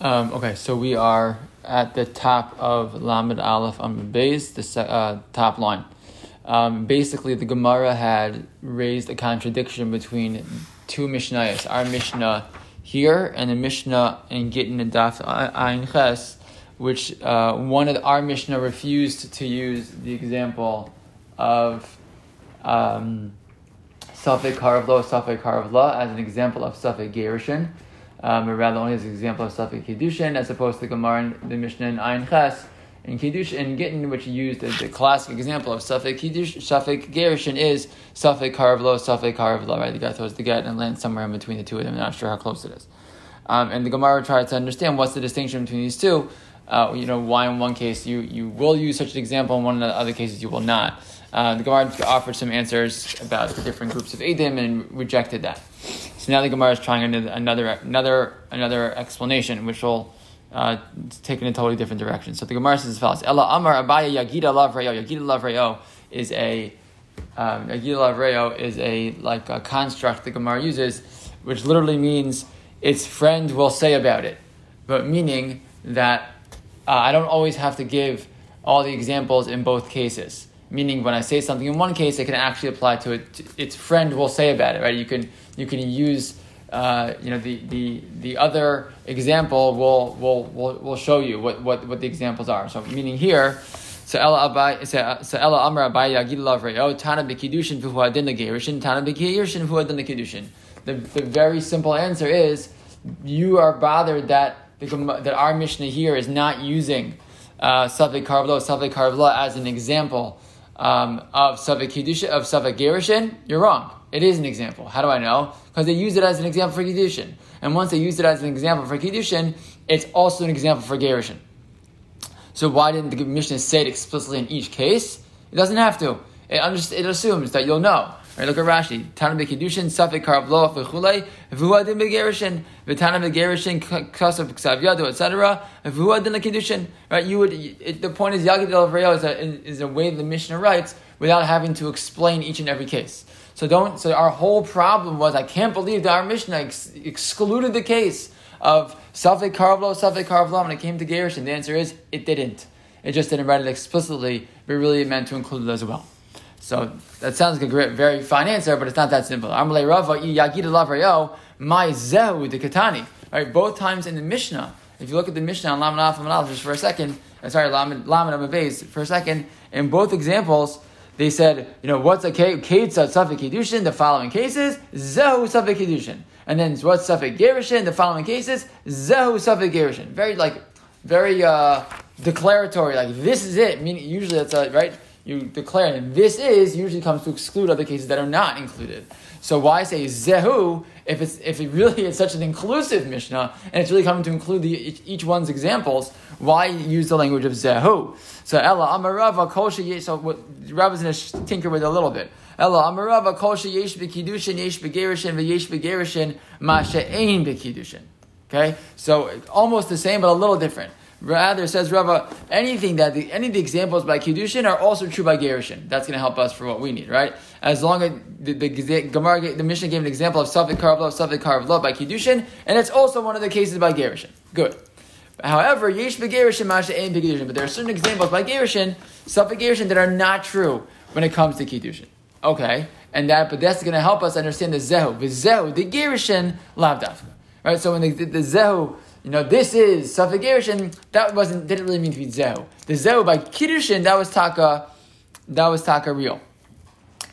Um, okay, so we are at the top of Lamed Aleph on base, the uh, top line. Um, basically, the Gemara had raised a contradiction between two Mishnayos, our Mishnah here and the Mishnah in Gittin and Daf Ayin Ches, which uh, one of our Mishnah refused to use the example of um, Safek Karavlo, Safek Karavla as an example of Safek Gerishin um, or rather only as an example of Safek Kiddushin, as opposed to Gemara and the Mishnah in Ayin Ches, in Kiddush and Gittin, which used as the classic example of Safek Kiddush, Safek Gerushin is Safek Karavlo, Safek Karavlo, right? The guy throws the get and lands somewhere in between the two of them. I'm not sure how close it is. Um, and the Gemara tried to understand what's the distinction between these two. Uh, you know, why in one case you, you will use such an example, in one of the other cases you will not. Uh, the Gemara offered some answers about the different groups of Edim and rejected that. So now the Gemara is trying another another another explanation, which will uh, take in a totally different direction. So the Gemara says as follows: Ella Amar Abaye Yagida Lav Rayo. Yagida Lav Rayo is a um, Yagida Lav Rayo is a like a construct the Gemara uses, which literally means its friend will say about it, but meaning that uh, I don't always have to give all the examples in both cases meaning when I say something in one case, it can actually apply to it. Its friend will say about it, right? You can you can use uh, you know the, the the other example will will will, will show you what, what, what the examples are. So meaning here. So Ella Yagid Lav Reyo Tana Legerishin Tana Lekidushin. The the very simple answer is you are bothered that the, that our Mishnah here is not using uh, Safek Karvlo Safek Karvla as an example um, of Savik Kiddushin, of Savik Gerushin, you're wrong. It is an example. How do I know? Because they use it as an example for Kiddushin. And once they use it as an example for Kiddushin, it's also an example for Gerushin. So why didn't the Mishnah say it explicitly in each case? It doesn't have to. It, it assumes that you'll know. Right, look at Rashi. Tana bekedushin, safek karvlo v'chulei, v'huadin begerishin, v'tana begerishin, kasav ksav yadu, etc. V'huadin lekedushin. Right, you would. It, the point is, Yagid el is a, is a way the Mishnah writes without having to explain each and every case. So don't. So our whole problem was, I can't believe that our Mishnah ex- excluded the case of safek karvlo, safek karvlo when it came to gerishin. The answer is, it didn't. It just didn't write it explicitly, but really meant to include it as well. So that sounds like a great, very fine answer, but it's not that simple. Amalei Rava Yagida Lavrayo My Zehu the Katani. Right, both times in the Mishnah. If you look at the Mishnah on Lamed Alf just for a second, uh, sorry, Lamed Lamed for a second, in both examples, they said, you know, what's a Ketzat Safik Kedushin? The following cases, Zehu Safik Kedushin. And then what's Safik Gerishin? The following cases, Zehu Safik Gerishin. Very like, very uh, declaratory. Like this is it. Meaning usually that's a, right you declare and this is usually comes to exclude other cases that are not included. So why say zehu if it's if it really is such an inclusive Mishnah and it's really coming to include the, each one's examples? Why use the language of zehu? So Ella Amarava Kol So what Rav is going to tinker with a little bit. Ella Amarava Kol Yesh Bekidushin Yesh Begerishin V'Yesh Begerishin Masha'ain Bekidushin. Okay, so almost the same but a little different. Rather, says Rava, anything that the, any of the examples by Kiddushin are also true by Gerushin. That's going to help us for what we need, right? As long as the, the, the Gemara, the Mishnah gave an example of Safik Karavla, Safik Karavla by Kiddushin, and it's also one of the cases by Gerushin. Good. However, Yesh Begerushin, Masha Ein Begerushin, but there are certain examples by Gerushin, Safik Gerushin, that are not true when it comes to Kiddushin. Okay, and that, but that's going to help us understand the Zehu. The Zehu, the Gerushin, Lavdafka. Right, so when the, the, the Zehu, you know, this is Safek Gerushin, that wasn't, didn't really mean to be Zehu. The Zehu by Kiddushin, that was Taka, that was Taka real.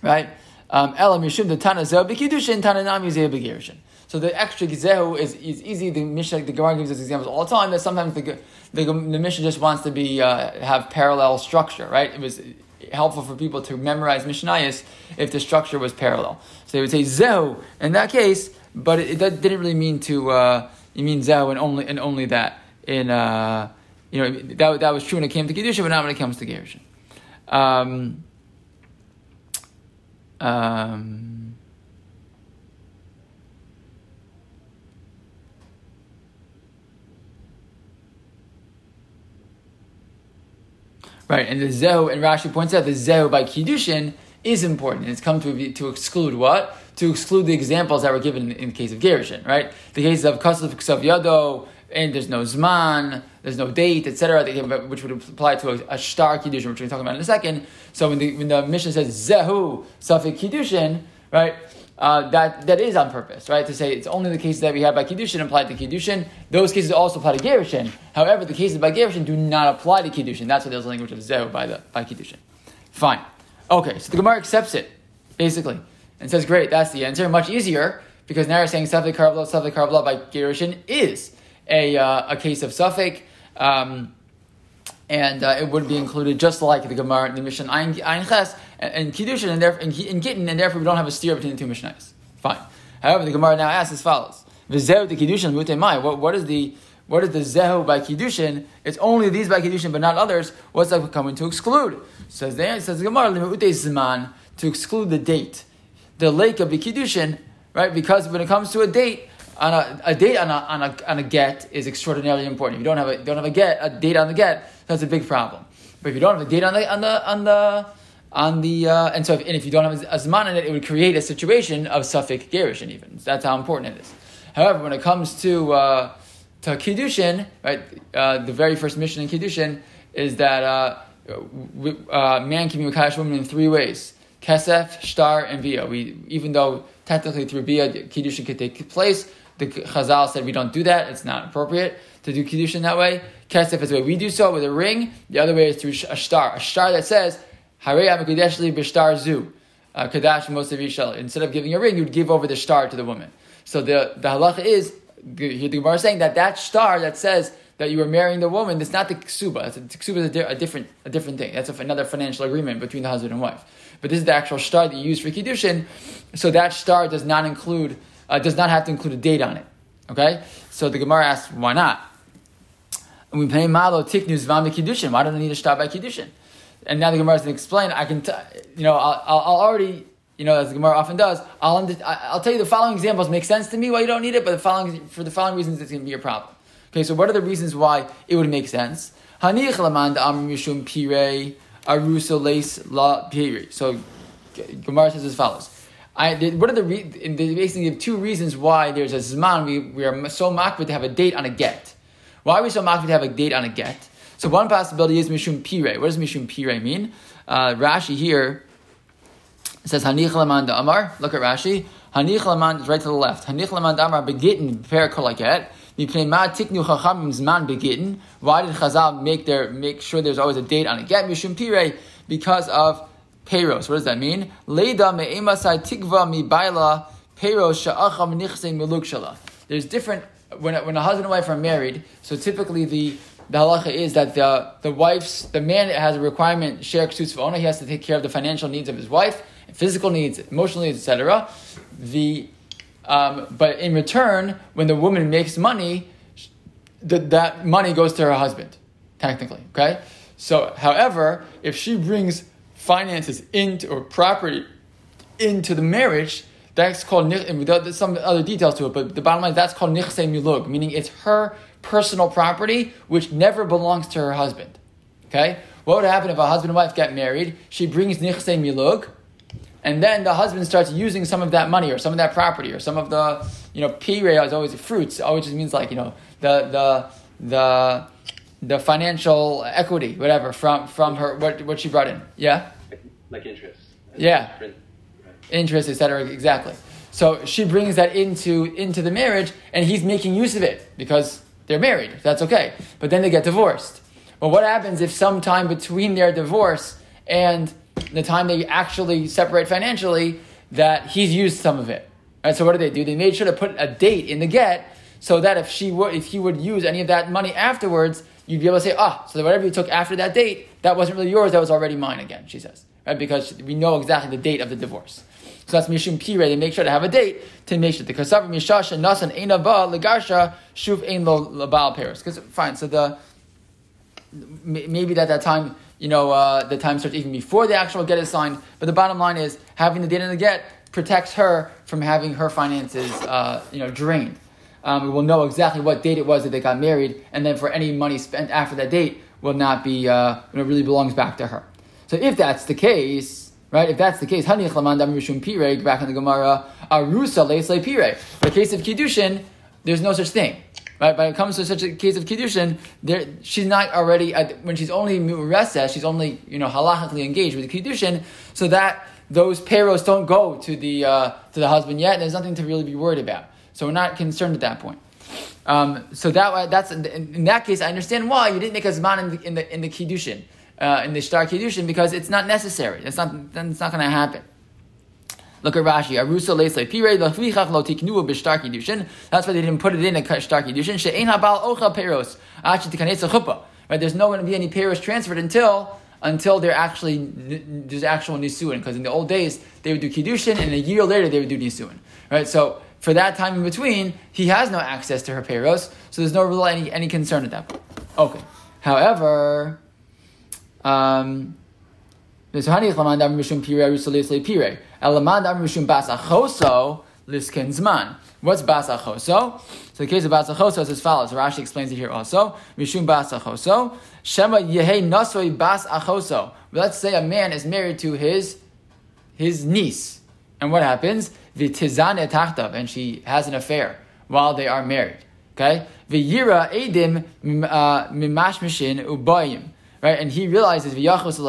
Right? Um, Ela Mishum, the Tana Zehu by Kiddushin, Tana Nami Zehu by So the extra Zehu is, is easy. The Mishnah, the Gemara gives us examples all the time that sometimes the, the, the just wants to be, uh, have parallel structure, right? It was helpful for people to memorize Mishnayos if the structure was parallel. So they would say Zehu in that case, but it, it didn't really mean to, uh, you mean Zeh and only and only that in uh, you know that, that was true when it came to Kedusha, but not when it comes to Gerushin. Um, um, right, and the Zehu, and Rashi points out the Zehu by Kiddushin is important. It's come to, to exclude what? To exclude the examples that were given in, in the case of Gerushin, right? The case of Kasav Ksav Yado, and there's no zman, there's no date, etc., which would apply to a, a star kiddushin, which we're talking about in a second. So when the when the mission says zehu safik kiddushin, right? Uh, that that is on purpose, right? To say it's only the cases that we have by kiddushin apply to kiddushin. Those cases also apply to gerushin. However, the cases by gerushin do not apply to kiddushin. That's why there's a language of zehu by the by kiddushin. Fine. Okay, so the Gemara accepts it basically and says, "Great, that's the answer. Much easier because now you're saying safek karvla, safek karvla by gerushin is a uh, a case of safek." Um, and uh, it would be included just like the Gemara in the Mishnah Ein, Ein Ches and, Kiddushin and therefore in, in Gittin, and therefore we don't have a steer between the two Mishnahs. Fine. However, the Gemara now asks as follows: the Kiddushin. What what is the what is the zehu by kiddushin? It's only these by kiddushin, but not others. What's that coming to exclude? Says there, says the Gemara zman to exclude the date. The lake of the kiddushin, right? Because when it comes to a date, on a, a date on a, on a, on a get is extraordinarily important. If you don't have a don't have a get a date on the get, that's a big problem. But if you don't have a date on the on the on the on the uh, and so if, and if you don't have a, zman in it, it would create a situation of safek gerushin even. That's how important it is. However, when it comes to uh, to kiddushin, right, uh, the very first mission in kiddushin is that uh, uh, man can be makadosh woman in three ways: kesef, shtar, and via. We even though technically through via kiddushin could take place the Chazal said we don't do that. It's not appropriate to do Kiddushin that way. Kesef is the way we do so with a ring. The other way is through a star. A star that says, Harei Amakadesh Bishtar Zu. Uh, Kadash Mosav Instead of giving a ring, you'd give over the star to the woman. So the, the halacha is, here the Gemara is saying that that star that says that you were marrying the woman, that's not the ksuba. The ksuba is a, a, different, a different thing. That's a, another financial agreement between the husband and wife. But this is the actual star that you use for Kiddushin. So that star does not include uh, does not have to include a date on it. Okay? So the Gemara asks, why not? And we pay malo tiknu zvam kiddushin. Why don't I need to start by kiddushin? And now the Gemara is going to explain. I can, t- you know, I'll, I'll, already, you know, as the Gemara often does, I'll, I'll tell you the following examples make sense to me why you don't need it, but the following for the following reasons it's going to be a problem. Okay, so what are the reasons why it would make sense? Hanich laman amr pirei aruso leis la pirei. So Gemara says as follows. I, what are the re- they basically give two reasons why there's a zman we, we are so makbid to have a date on a get. Why are we so makbid to have a date on a get? So one possibility is mishum pire. What does mishum pire mean? Uh, Rashi here says hanich laman amar. Look at Rashi. Hanich laman is right to the left. Hanich laman amar begitin prepare kolaket. Why did Chazal make their make sure there's always a date on a get? Mishum pire because of Peros. What does that mean? Me'emasai tikva peros sha'acha menichse miluk shala. There's different, when, when a husband and wife are married, so typically the, the halacha is that the, the wife's, the man has a requirement, share owner, he has to take care of the financial needs of his wife, physical needs, emotional needs, etc. The, um, but in return, when the woman makes money, that money goes to her husband, technically, okay? So, however, if she brings finances into or property into the marriage, that's called there's some other details to it, but the bottom line is that's called nichse milug, meaning it's her personal property which never belongs to her husband. Okay, what would happen if a husband and wife get married? She brings nichse milug, and then the husband starts using some of that money or some of that property or some of the you know pire is always fruits. Always just means like you know the the the the financial equity, whatever, from from her what what she brought in. Yeah like interest. Yeah. Interest, etc. Exactly. So she brings that into into the marriage, and he's making use of it because they're married. That's okay. But then they get divorced. Well, what happens if sometime between their divorce and the time they actually separate financially, that he's used some of it? Right. So what do they do? They made sure to put a date in the get so that if she would, if he would use any of that money afterwards, you'd be able to say, ah, so whatever you took after that date, that wasn't really yours. That was already mine again. She says right? Because we know exactly the date of the divorce. So that's Mishum Pire. They make sure to have a date to make sure. The Kasav Mishasha Nasan Einava Legarsha Shuv Ein Labal Paris. Because fine, so the maybe at that time, you know, uh, the time starts even before the actual get is signed. But the bottom line is having the date in the get protects her from having her finances, uh, you know, drained. Um, we will know exactly what date it was that they got married, and then for any money spent after that date will not be, uh, you know, really belongs back to her. So if that's the case, right? If that's the case, Hani back in the Gemara, the case of Kiddushin, there's no such thing. Right, but it comes to such a case of kiddushin, there she's not already when she's only muresa, she's only you know halachically engaged with the kiddushin, so that those peros don't go to the uh, to the husband yet, and there's nothing to really be worried about. So we're not concerned at that point. Um, so that that's in, that case, I understand why you didn't make a zman in the in the, in the kiddushin, uh, in the star kiddushin, because it's not necessary. It's not that's not going to happen. Look at Rashi. Arusa leisle pire lafichach lo tiknu b'shtar kiddushin. That's why they didn't put it in a star kiddushin. She'ein habal ocha peros achi tikanes chuppah. Right? There's no going to be any peros transferred until until they're actually there's actual nisuin. Because in the old days they would do kiddushin, and a year later they would do nisuin. Right? So for that time in between, he has no access to her peros, so there's no really any, any concern at that point. Okay. However, um, What's bas achoso? So the case of bas achoso is as follows. Rashi explains it here also. Mishum bas achoso. Shema yehe nasoi bas achoso. Let's say a man is married to his his niece, and what happens? V'tizane tachtav, and she has an affair while they are married. Okay, v'yira edim uh, mimashmishin ubayim. Right, and he realizes v'yachos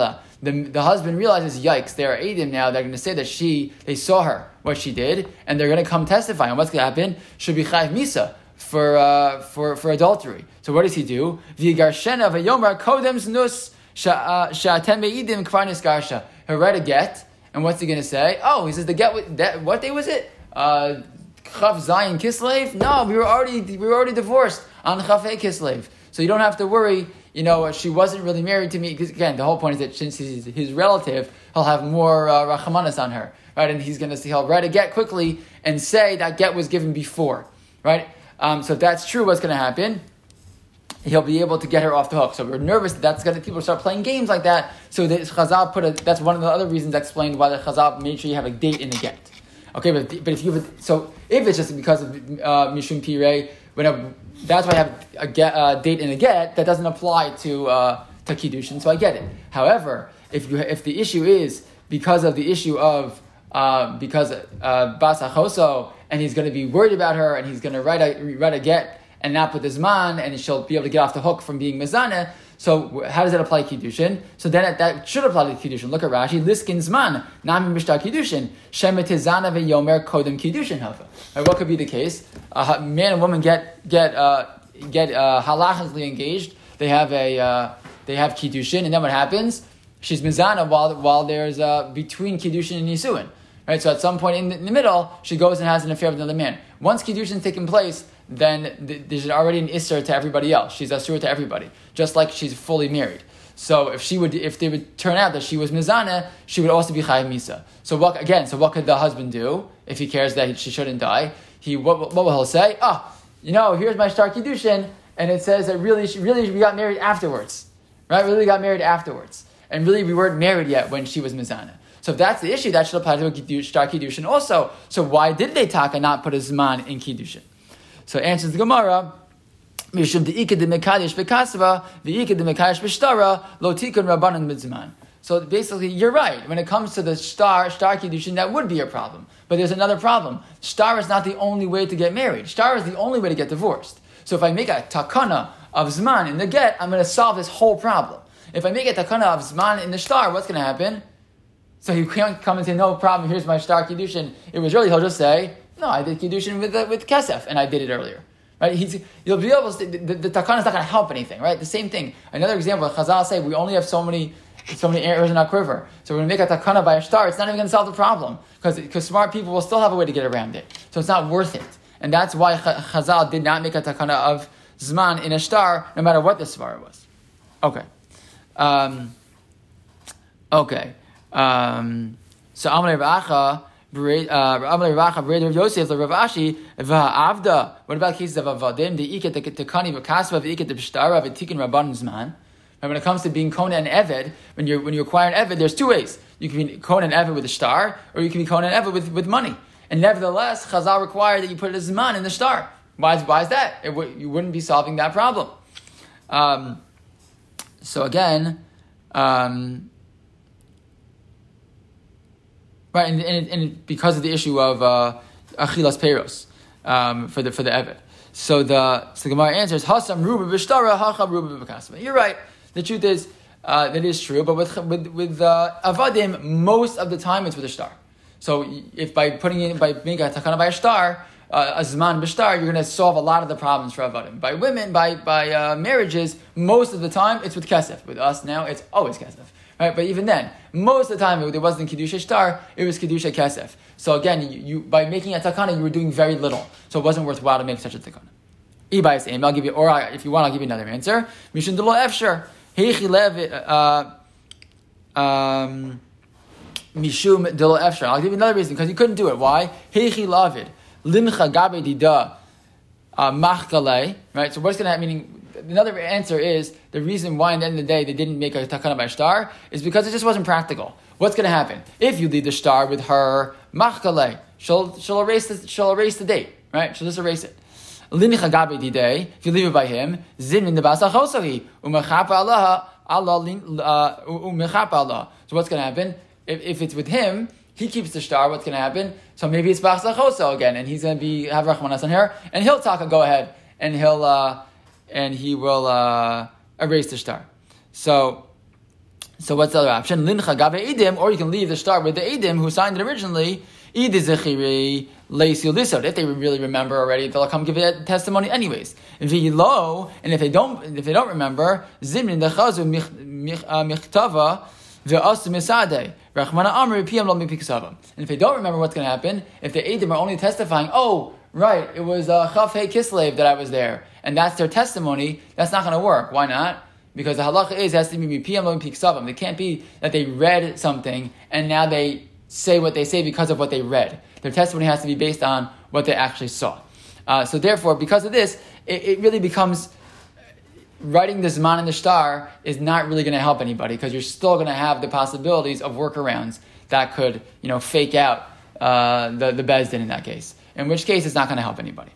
the, the husband realizes, yikes, there are Adim now. They're going to say that she, they saw her, what she did, and they're going to come testify. And what's going to happen? Should be chayv misa for, uh, for, for adultery. So what does he do? V'yigarshena v'yomar kodems nus sha'atem be'idim kvarnis garsha. He'll a get, and what's he going to say? Oh, he says the get, that, what day was it? Uh, Chav Zayin Kislev? No, we were already we were already divorced on Chav Kislev. So you don't have to worry you know, she wasn't really married to me. Because again, the whole point is that since he's his relative, he'll have more uh, on her, right? And he's going to see he'll write a get quickly and say that get was given before, right? Um, so if that's true, what's going to happen? He'll be able to get her off the hook. So we're nervous that that's to people start playing games like that. So the Chazal put a, that's one of the other reasons explained why the Chazal made sure you have a date in the get. Okay, but, but if you so if it's just because of uh, Mishum Pirei, when a that's why I have a, get, a date and a get that doesn't apply to uh, to kiddushin. So I get it. However, if you if the issue is because of the issue of uh, because uh, basachoso and he's going to be worried about her and he's going to write a write a get and not put this man and she'll be able to get off the hook from being mezana. So how does that apply to kiddushin? So then that should apply to kiddushin. Look at Rashi. Liskin zman nami mishtar kiddushin shemetizana veyomer kodem kiddushin hava. What could be the case? A man and woman get get uh, get uh, halachically engaged. They have a uh, they have kiddushin, and then what happens? She's mizana while while there's uh, between kiddushin and nisuin. Right. So at some point in the, in the middle, she goes and has an affair with another man. Once kiddushin's taken place then th- there's already an isser to everybody else. She's asur to everybody, just like she's fully married. So if she would, if they would turn out that she was mizana, she would also be chayav misa. So what again? So what could the husband do if he cares that she shouldn't die? He what, what will he say? Ah, oh, you know, here's my star kiddushin, and it says that really, really we got married afterwards, right? Really got married afterwards, and really we weren't married yet when she was mizana. So if that's the issue, that should apply to a star kiddushin also. So why did they taka not put a zman in kiddushin? So answers the Gemara. So basically, you're right. When it comes to the star, star kiddushin, that would be a problem. But there's another problem. Star is not the only way to get married. Star is the only way to get divorced. So if I make a takana of zman in the get, I'm going to solve this whole problem. If I make a takana of zman in the star, what's going to happen? So he can't come and say, no problem, here's my star kiddushin. It was really, he'll just say, no, I did kiddushin with uh, with kesef, and I did it earlier. Right? He's, you'll be able to. The, the, the takana is not going to help anything. Right? The same thing. Another example. Chazal say we only have so many so many arrows in our quiver. So when we make a takana by a star, it's not even going to solve the problem because smart people will still have a way to get around it. So it's not worth it. And that's why Chazal did not make a takana of zman in a star, no matter what the svara was. Okay. Um, okay. Um, so Amalei Racha uh, Yosef, Rav Ashi, Avda. What about cases of Avadim? The Iket, the Tekani, the Kasva, the Iket, the Pshtara, the Tikkun Rabban Zman. And when it comes to being Kona and Eved, when you when you acquire an Eved, there's two ways. You can be Kona and Eved with a star, or you can be Kona and Eved with, with money. And nevertheless, Chazal required that you put a Zman in the star. Why, why is that? W- you wouldn't be solving that problem. Um, so again, um, right? And, and, and because of the issue of uh, achilas peros um, for the for the evet. So the so the Gemara answers Hasam Ruba Bishtara Hacham Ruba B'Kasma. You're right. The truth is uh, that is true, but with with, with uh, Avadim, most of the time it's with a star. So if by putting in by being a takana by a star, uh, a zman b'shtar, you're going to solve a lot of the problems for avadim. By women, by by uh, marriages, most of the time it's with kesef. With us now, it's always kesef. Right? But even then, most of the time it wasn't kedusha star, it was kedusha kesef. So again, you, you, by making a takana, you were doing very little, so it wasn't worthwhile to make such a takana. Ibayis aim. I'll give you, or I, if you want, I'll give you another answer. Mishin delo efsher heichi lev. Uh, um, Mishum delo efsher. I'll give you another reason because you couldn't do it. Why? Heichi lavid limcha gabe dida uh, machkale. Right. So what's going to happen? Meaning. Another answer is the reason why, in the end of the day, they didn't make a takana by star is because it just wasn't practical. What's going to happen if you leave the star with her machkale? She'll she'll erase the she'll erase the date, right? She'll just erase it. If you leave it by him, zin Allah Allah Allah. So what's going to happen if, if it's with him? he keeps the star, what's going to happen? So maybe it's Bach again, and he's going to be have Rachmanas on here, and he'll talk a go ahead, and he'll uh, and he will uh, erase the star. So, so what's the other option? Lincha gabe idim, or you can leave the star with the idim who signed it originally. If they really remember already, they'll come give a testimony anyways. V'lo, and if they don't, if they don't remember, zimrin dechazu uh, michtava ve'asu misade. And if they don't remember what's going to happen, if the Adim are only testifying, oh, right, it was uh, Chaf Kislev that I was there, and that's their testimony, that's not going to work. Why not? Because the halacha is it has to be Mipiyam Lo Miksavam. It can't be that they read something and now they say what they say because of what they read. Their testimony has to be based on what they actually saw. Uh, so therefore, because of this, it, it really becomes writing the Zman in the star is not really going to help anybody because you're still going to have the possibilities of workarounds that could, you know, fake out uh, the, the Bezdin in that case. In which case, it's not going to help anybody.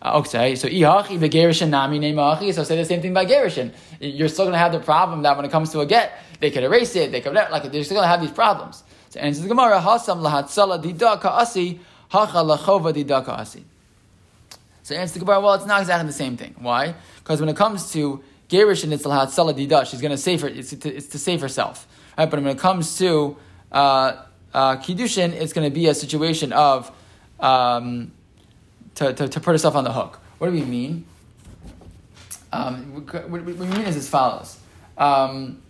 Uh, okay, so ihachi. So say the same thing by gerishin. You're still going to have the problem that when it comes to a get, they could erase it. They could like they're still going to have these problems. So answers the Gemara hasam lahatzala didaka asi hacha lachova didaka asi. So answer the Gemara. Well, it's not exactly the same thing. Why? Because when it comes to Gerish and it's Lahat Dida, she's going to save her, it's to, it's to save herself. Right? But when it comes to uh, uh, Kiddushin, it's going to be a situation of um, to, to, to, put herself on the hook. What do we mean? Um, what, we mean is as follows. Um,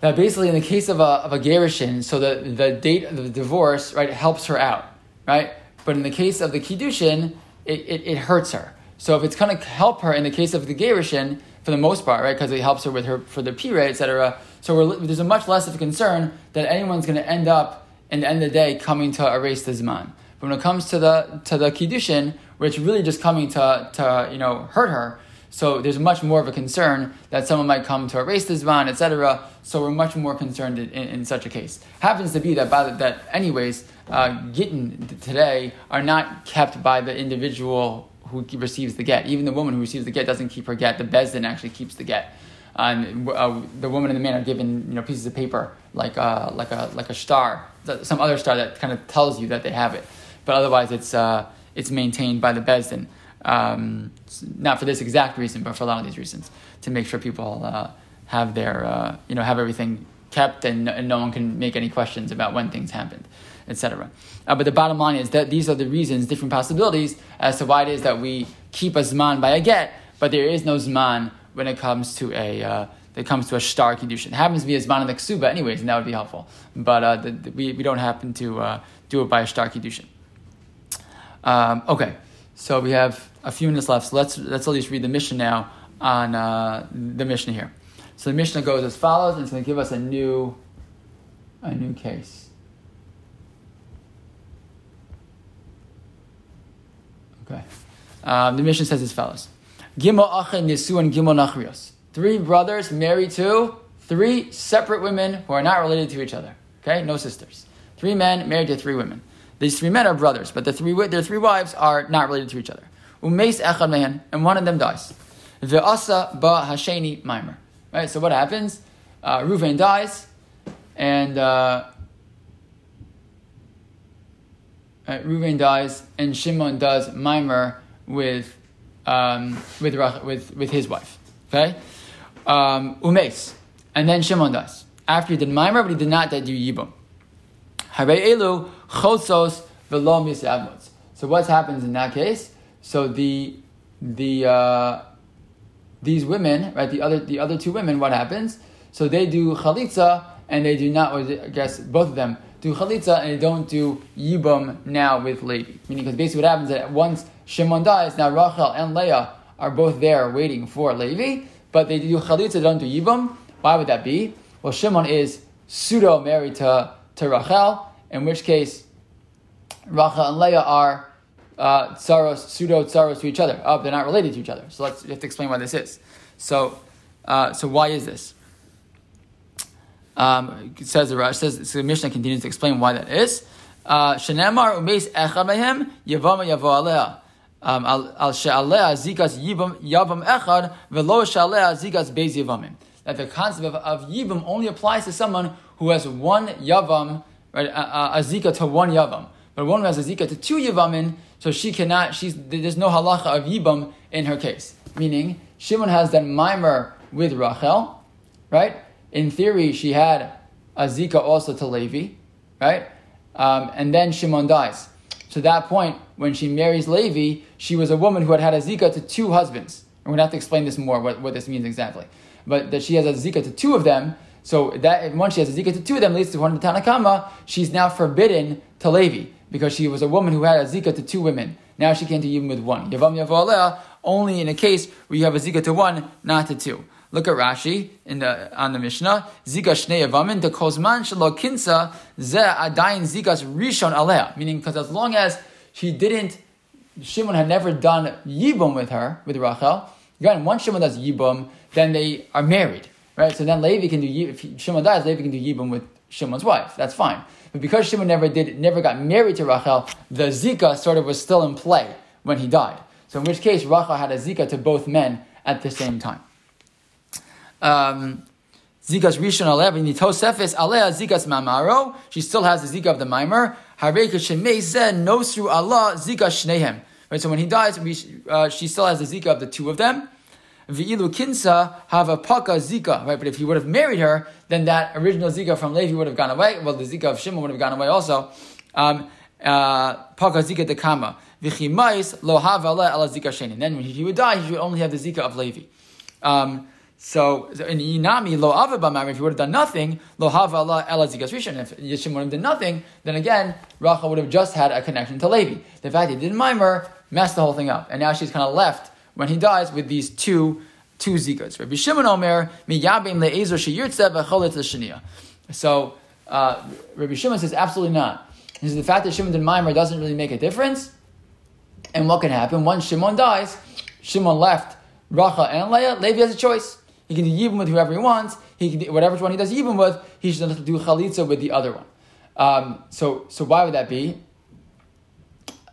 that basically, in the case of a, of a Gerishin, so the, the date of the divorce, right, helps her out, right? But in the case of the Kiddushin, it, it, it hurts her. So if it's going to help her in the case of the Gerishin, for the most part, right, because it helps her with her for the Pire, etc. So there's a much less of a concern that anyone's going to end up in the end of the day coming to erase the Zman. But when it comes to the to the Kiddushin, where it's really just coming to, to you know hurt her, so there's much more of a concern that someone might come to erase the Zman, etc. So we're much more concerned in, in, such a case. Happens to be that by the, that anyways, uh, Gittin today are not kept by the individual who receives the get. Even the woman who receives the get doesn't keep her get. The bezdin actually keeps the get. And uh, the woman and the man are given you know pieces of paper like uh, like a like a star, some other star that kind of tells you that they have it. But otherwise, it's uh, it's maintained by the bezdin. Um, not for this exact reason, but for a lot of these reasons, to make sure people uh, have their uh, you know have everything kept and, and no one can make any questions about when things happened etc. Uh, but the bottom line is that these are the reasons, different possibilities as to why it is that we keep a zman by a get, but there is no zman when it comes to a uh, it comes to a star kiddushin. It happens to be a zman ksuba, anyways, and that would be helpful. But uh, the, the, we, we don't happen to uh, do it by a star kiddushin. Um, okay, so we have a few minutes left. So let's let's at least read the mission now on uh, the mission here. So the mission goes as follows, and it's going to give us a new a new case. Okay. Um, the mission says as follows: Gimel Achen Nisu and Gimel Nachrios. Three brothers married to three separate women who are not related to each other. Okay, no sisters. Three men married to three women. These three men are brothers, but the three their three wives are not related to each other. Umeis echad mehan, and one of them dies. Ve'asa ba hasheni mimer. Right. So what happens? Uh, Reuven dies, and uh, right, Reuven dies, and Shimon does mimer with um, with with with his wife. Okay, um, umes, and then Shimon does. after he did mimer, but he did not do yibum. Elu chosos v'lo misavmos. So what happens in that case? So the the uh, these women, right? The other the other two women, what happens? So they do chalitza and they do not. I guess both of them do chalitza and they don't do yibum now with Levi. Meaning, because basically what happens is that once Shimon dies, now Rachel and Leah are both there waiting for Levi, but they do chalitza, they don't do yibum. Why would that be? Well, Shimon is pseudo married to, to Rachel, in which case Rachel and Leah are uh, pseudo tsaros to each other. Oh, they're not related to each other. So let's you have to explain why this is. So, uh, so why is this? Um, says the Rash says so the Mishnah continues to explain why that is. Uh, Shenemar umeis echad mehem. Um, yivam yavam echad velo. That the concept of, of yivam only applies to someone who has one yavam, right, a, a, zika to one yavam. But one who has a zika to two yavamin, so she cannot. She's there's no halacha of yibam in her case. Meaning Shimon has done mimer with Rachel, right? in theory, she had a Zika also to Levi, right? Um, and then Shimon dies. To that point, when she marries Levi, she was a woman who had had a Zika to two husbands. And we're going to have to explain this more, what, what this means exactly. But that she has a Zika to two of them, so that once she has a Zika to two of them, leads to one of the Tanakama, she's now forbidden to Levi, because she was a woman who had a Zika to two women. Now she can't do even with one. Yavam only in a case where you have a Zika to one, not to two. Look at Rashi in the on the Mishnah. Zika shnei avamin de kozman shelo kinsa ze adayin zikas rishon alea. Meaning, because as long as she didn't, Shimon had never done yibum with her with Rachel. Again, once Shimon does yibum, then they are married, right? So then Levi can do if Shimon dies, Levi can do yibum with Shimon's wife. That's fine. But because Shimon never did, never got married to Rachel, the zika sort of was still in play when he died. So in which case, Rachel had a zika to both men at the same time um, Zikas Rishon Alev in the Tosefis Alea Zikas Mamaro. She still has the Zika of the Mimer. Hareka Shemei Zen Nosru Allah Zikas Shnehem. Right, so when he dies, we, uh, she still has the Zika of the two of them. V'ilu Kinsa have a Paka Zika. Right, but if he would have married her, then that original Zika from Levi would have gone away. Well, the Zika of Shimon would have gone away also. Um, uh, Paka Zika Dekama. V'chimais lo have ala Zika Sheni. Then when he would die, he would only have the Zika of Levi. Um, so, in Inami, lo ava if you would have done nothing, lo hava Allah rishon. If Yishim would have done nothing, then again, Rachel would have just had a connection to Levi. The fact that he didn't mimer messed the whole thing up. And now she's kind of left, when he dies, with these two two zikas. Rabbi Shimon Omer, miyabim le'ezer sheyirtze v'cholet l'shenia. So, uh, Rabbi Shimon says, absolutely not. He says, the fact that Shimon did mimer doesn't really make a difference. And what can happen? Once Shimon dies, Shimon left Racha and Leah, Levi has a choice. He can do yibum with whoever he wants. He can do, whatever one he does yibum with, he should do chalitza with the other one. Um, so, so why would that be?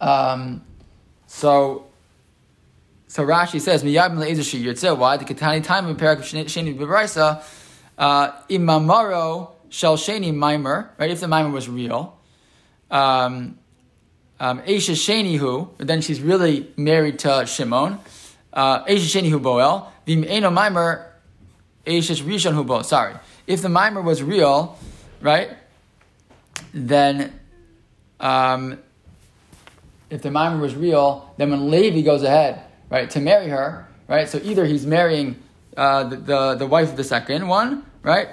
Um, so, so Rashi says, "Miyabim le'ezer sheyirtzeh." Why the katani time of parak sheni b'brisa uh, imamaro shel sheni mimer. Right, if the mimer was real, um, um, Esha sheni who, then she's really married to Shimon. Uh, Esha sheni hu boel vim eno mimer Ashish Rishon Hubo. Sorry. If the mimer was real, right, then um, if the mimer was real, then when Levi goes ahead, right, to marry her, right, so either he's marrying uh, the, the, the wife of the second one, right,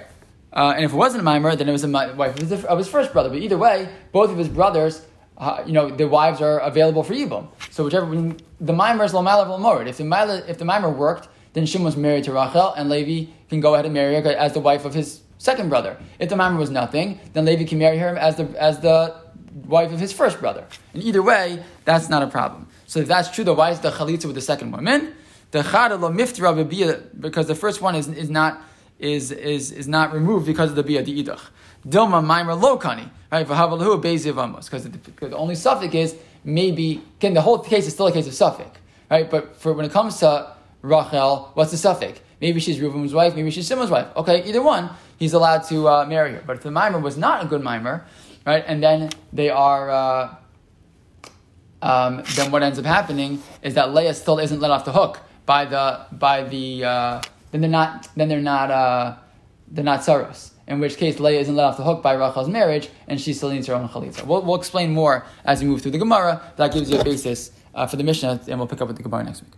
uh, and if it wasn't a mimer, then it was a wife of his, of his first brother. But either way, both of his brothers, uh, you know, the wives are available for Yibum. So whichever, the mimer is Morid. If the, mimer, if the mimer worked, then Shimon was married to Rachel, and Levi can go ahead and marry her as the wife of his second brother. If the Mamre was nothing, then Levi can marry her as the, as the wife of his first brother. And either way, that's not a problem. So if that's true, then why is the chalitza with the second woman? The chada lo miftira because the first one is, is not is, is, is not removed because of the bia idach. Dilma maimer lokani, right? V'havalahu bezi amos, because the, the only suffix is maybe, again, the whole case is still a case of suffix, right? But for when it comes to Rachel, what's the suffix? Maybe she's Reuven's wife, maybe she's Simon's wife. Okay, either one, he's allowed to uh, marry her. But if the mimer was not a good mimer, right, and then they are, uh, um, then what ends up happening is that Leah still isn't let off the hook by the by the uh, then they're not then they're not uh, they're not saros. In which case, Leah isn't let off the hook by Rachel's marriage, and she still needs her own chalitza. We'll, we'll explain more as we move through the Gemara. That gives you a basis uh, for the Mishnah, and we'll pick up with the Gemara next week.